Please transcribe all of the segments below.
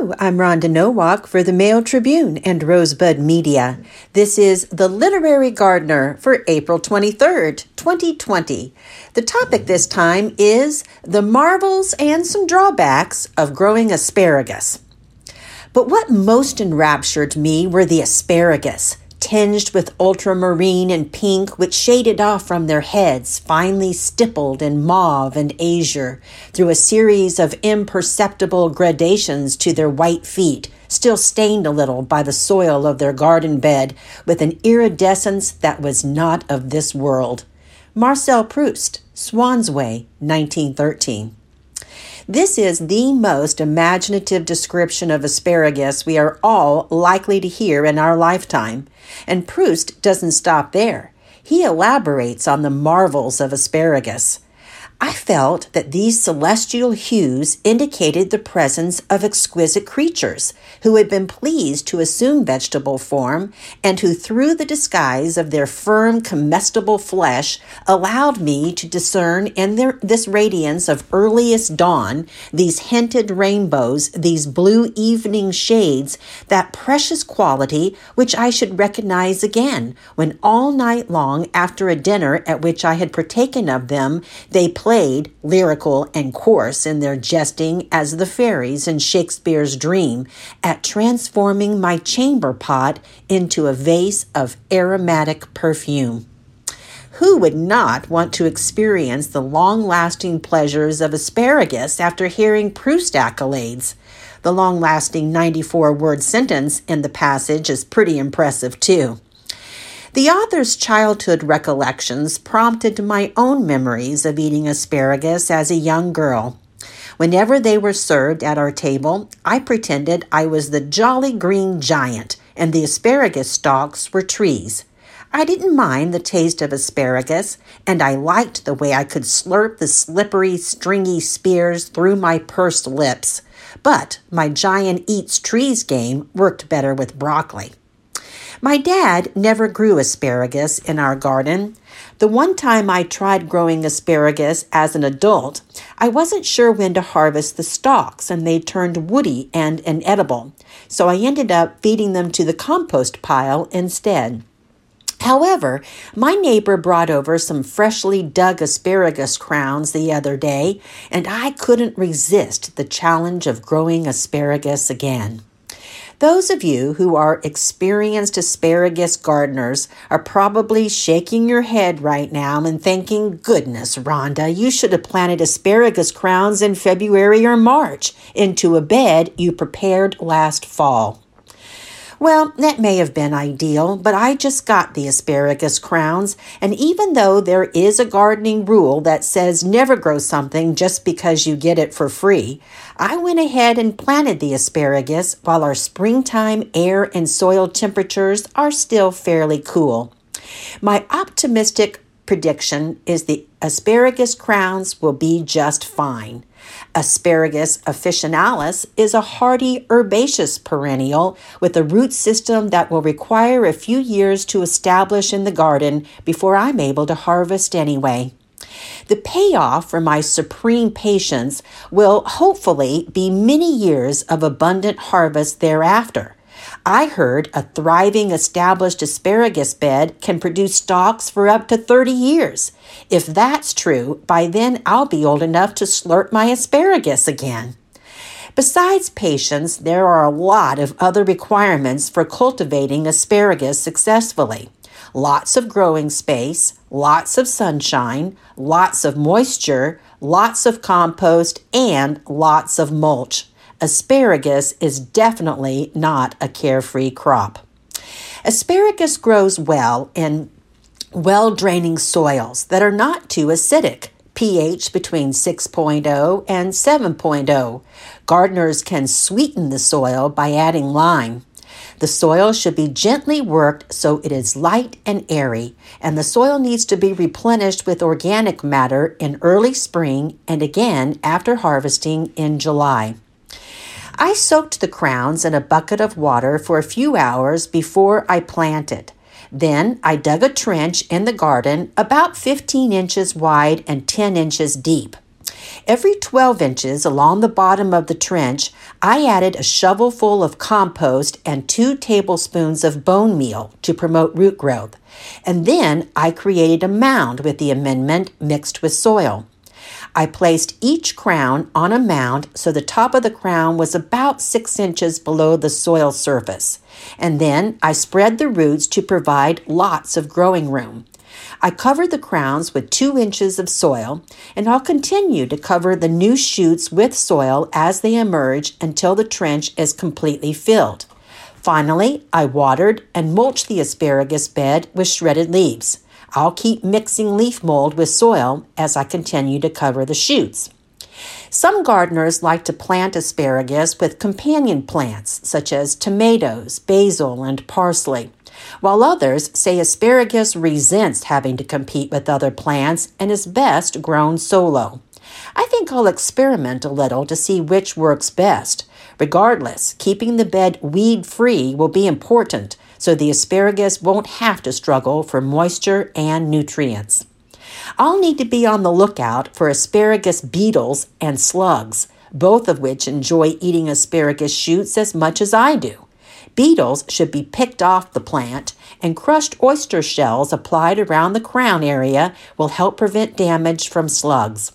I'm Rhonda Nowak for the Mail Tribune and Rosebud Media. This is The Literary Gardener for April 23rd, 2020. The topic this time is the marvels and some drawbacks of growing asparagus. But what most enraptured me were the asparagus tinged with ultramarine and pink, which shaded off from their heads, finely stippled in mauve and azure, through a series of imperceptible gradations to their white feet, still stained a little by the soil of their garden bed, with an iridescence that was not of this world. Marcel Proust, Swann's Way, 1913. This is the most imaginative description of asparagus we are all likely to hear in our lifetime. And Proust doesn't stop there. He elaborates on the marvels of asparagus. I felt that these celestial hues indicated the presence of exquisite creatures who had been pleased to assume vegetable form and who, through the disguise of their firm, comestible flesh, allowed me to discern in their, this radiance of earliest dawn, these hinted rainbows, these blue evening shades, that precious quality which I should recognize again when all night long after a dinner at which I had partaken of them, they played played, lyrical and coarse in their jesting as the fairies in Shakespeare's dream, at transforming my chamber pot into a vase of aromatic perfume. Who would not want to experience the long lasting pleasures of asparagus after hearing Proust accolades? The long lasting 94 word sentence in the passage is pretty impressive, too. The author's childhood recollections prompted my own memories of eating asparagus as a young girl. Whenever they were served at our table, I pretended I was the jolly green giant and the asparagus stalks were trees. I didn't mind the taste of asparagus, and I liked the way I could slurp the slippery, stringy spears through my pursed lips. But my giant eats trees game worked better with broccoli. My dad never grew asparagus in our garden. The one time I tried growing asparagus as an adult, I wasn't sure when to harvest the stalks and they turned woody and inedible, so I ended up feeding them to the compost pile instead. However, my neighbor brought over some freshly dug asparagus crowns the other day, and I couldn't resist the challenge of growing asparagus again. Those of you who are experienced asparagus gardeners are probably shaking your head right now and thinking, goodness, Rhonda, you should have planted asparagus crowns in February or March into a bed you prepared last fall. Well, that may have been ideal, but I just got the asparagus crowns, and even though there is a gardening rule that says never grow something just because you get it for free, I went ahead and planted the asparagus while our springtime air and soil temperatures are still fairly cool. My optimistic prediction is the asparagus crowns will be just fine. Asparagus officinalis is a hardy herbaceous perennial with a root system that will require a few years to establish in the garden before I'm able to harvest anyway. The payoff for my supreme patience will hopefully be many years of abundant harvest thereafter. I heard a thriving established asparagus bed can produce stalks for up to 30 years. If that's true, by then I'll be old enough to slurp my asparagus again. Besides patience, there are a lot of other requirements for cultivating asparagus successfully. Lots of growing space, lots of sunshine, lots of moisture, lots of compost, and lots of mulch asparagus is definitely not a carefree crop. Asparagus grows well in well draining soils that are not too acidic, pH between 6.0 and 7.0. Gardeners can sweeten the soil by adding lime. The soil should be gently worked so it is light and airy, and the soil needs to be replenished with organic matter in early spring and again after harvesting in July. I soaked the crowns in a bucket of water for a few hours before I planted. Then I dug a trench in the garden about 15 inches wide and 10 inches deep. Every 12 inches along the bottom of the trench, I added a shovelful of compost and two tablespoons of bone meal to promote root growth. And then I created a mound with the amendment mixed with soil. I placed each crown on a mound so the top of the crown was about six inches below the soil surface. And then I spread the roots to provide lots of growing room. I covered the crowns with two inches of soil, and I'll continue to cover the new shoots with soil as they emerge until the trench is completely filled. Finally, I watered and mulched the asparagus bed with shredded leaves. I'll keep mixing leaf mold with soil as I continue to cover the shoots. Some gardeners like to plant asparagus with companion plants such as tomatoes, basil, and parsley while others say asparagus resents having to compete with other plants and is best grown solo. I think I'll experiment a little to see which works best. Regardless, keeping the bed weed free will be important so the asparagus won't have to struggle for moisture and nutrients. I'll need to be on the lookout for asparagus beetles and slugs, both of which enjoy eating asparagus shoots as much as I do. Beetles should be picked off the plant, and crushed oyster shells applied around the crown area will help prevent damage from slugs.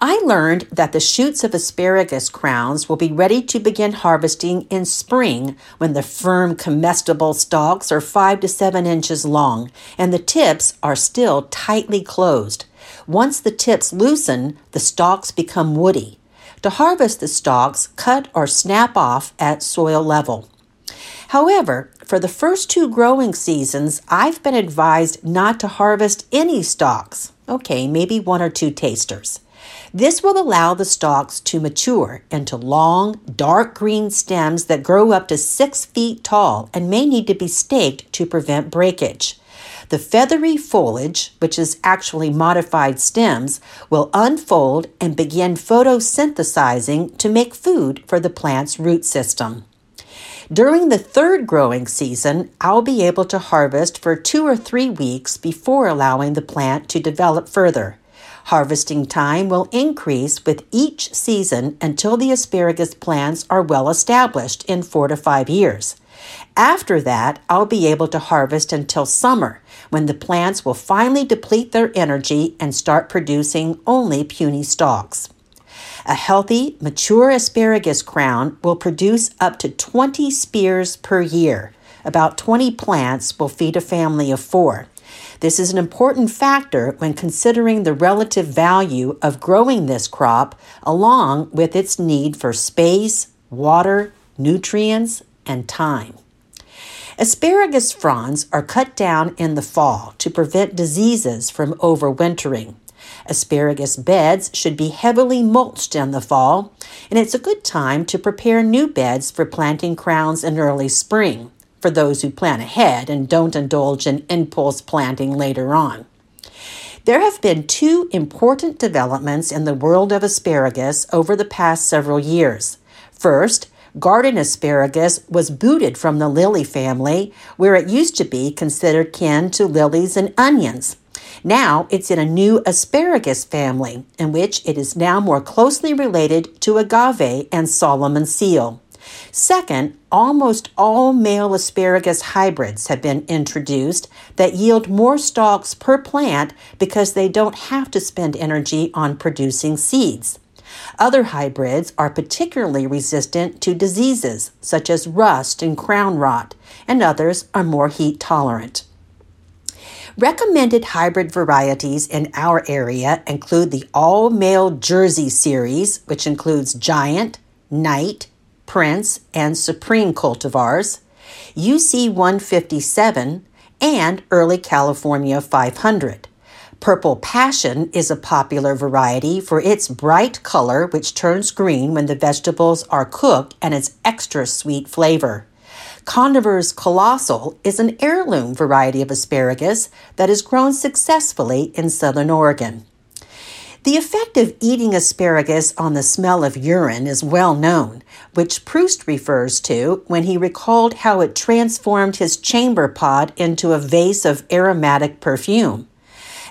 I learned that the shoots of asparagus crowns will be ready to begin harvesting in spring when the firm comestible stalks are 5 to 7 inches long and the tips are still tightly closed. Once the tips loosen, the stalks become woody. To harvest the stalks, cut or snap off at soil level. However, for the first two growing seasons, I've been advised not to harvest any stalks. Okay, maybe one or two tasters. This will allow the stalks to mature into long, dark green stems that grow up to six feet tall and may need to be staked to prevent breakage. The feathery foliage, which is actually modified stems, will unfold and begin photosynthesizing to make food for the plant's root system. During the third growing season, I'll be able to harvest for two or three weeks before allowing the plant to develop further. Harvesting time will increase with each season until the asparagus plants are well established in four to five years. After that, I'll be able to harvest until summer, when the plants will finally deplete their energy and start producing only puny stalks. A healthy, mature asparagus crown will produce up to 20 spears per year. About 20 plants will feed a family of four. This is an important factor when considering the relative value of growing this crop, along with its need for space, water, nutrients, and time. Asparagus fronds are cut down in the fall to prevent diseases from overwintering. Asparagus beds should be heavily mulched in the fall, and it's a good time to prepare new beds for planting crowns in early spring, for those who plan ahead and don't indulge in impulse planting later on. There have been two important developments in the world of asparagus over the past several years. First, garden asparagus was booted from the lily family, where it used to be considered kin to lilies and onions. Now it's in a new asparagus family, in which it is now more closely related to agave and Solomon seal. Second, almost all male asparagus hybrids have been introduced that yield more stalks per plant because they don't have to spend energy on producing seeds. Other hybrids are particularly resistant to diseases such as rust and crown rot, and others are more heat tolerant. Recommended hybrid varieties in our area include the all male Jersey series, which includes Giant, Knight, Prince, and Supreme cultivars, UC 157, and Early California 500. Purple Passion is a popular variety for its bright color, which turns green when the vegetables are cooked, and its extra sweet flavor. Conover's Colossal is an heirloom variety of asparagus that is grown successfully in southern Oregon. The effect of eating asparagus on the smell of urine is well known, which Proust refers to when he recalled how it transformed his chamber pot into a vase of aromatic perfume.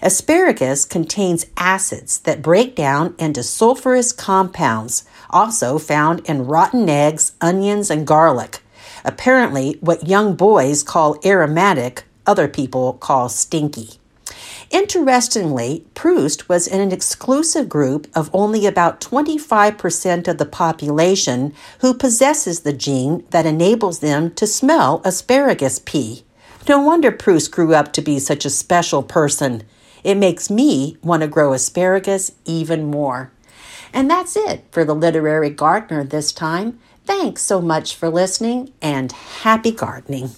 Asparagus contains acids that break down into sulfurous compounds, also found in rotten eggs, onions, and garlic. Apparently, what young boys call aromatic, other people call stinky. Interestingly, Proust was in an exclusive group of only about 25% of the population who possesses the gene that enables them to smell asparagus pee. No wonder Proust grew up to be such a special person. It makes me want to grow asparagus even more. And that's it for the Literary Gardener this time. Thanks so much for listening and happy gardening.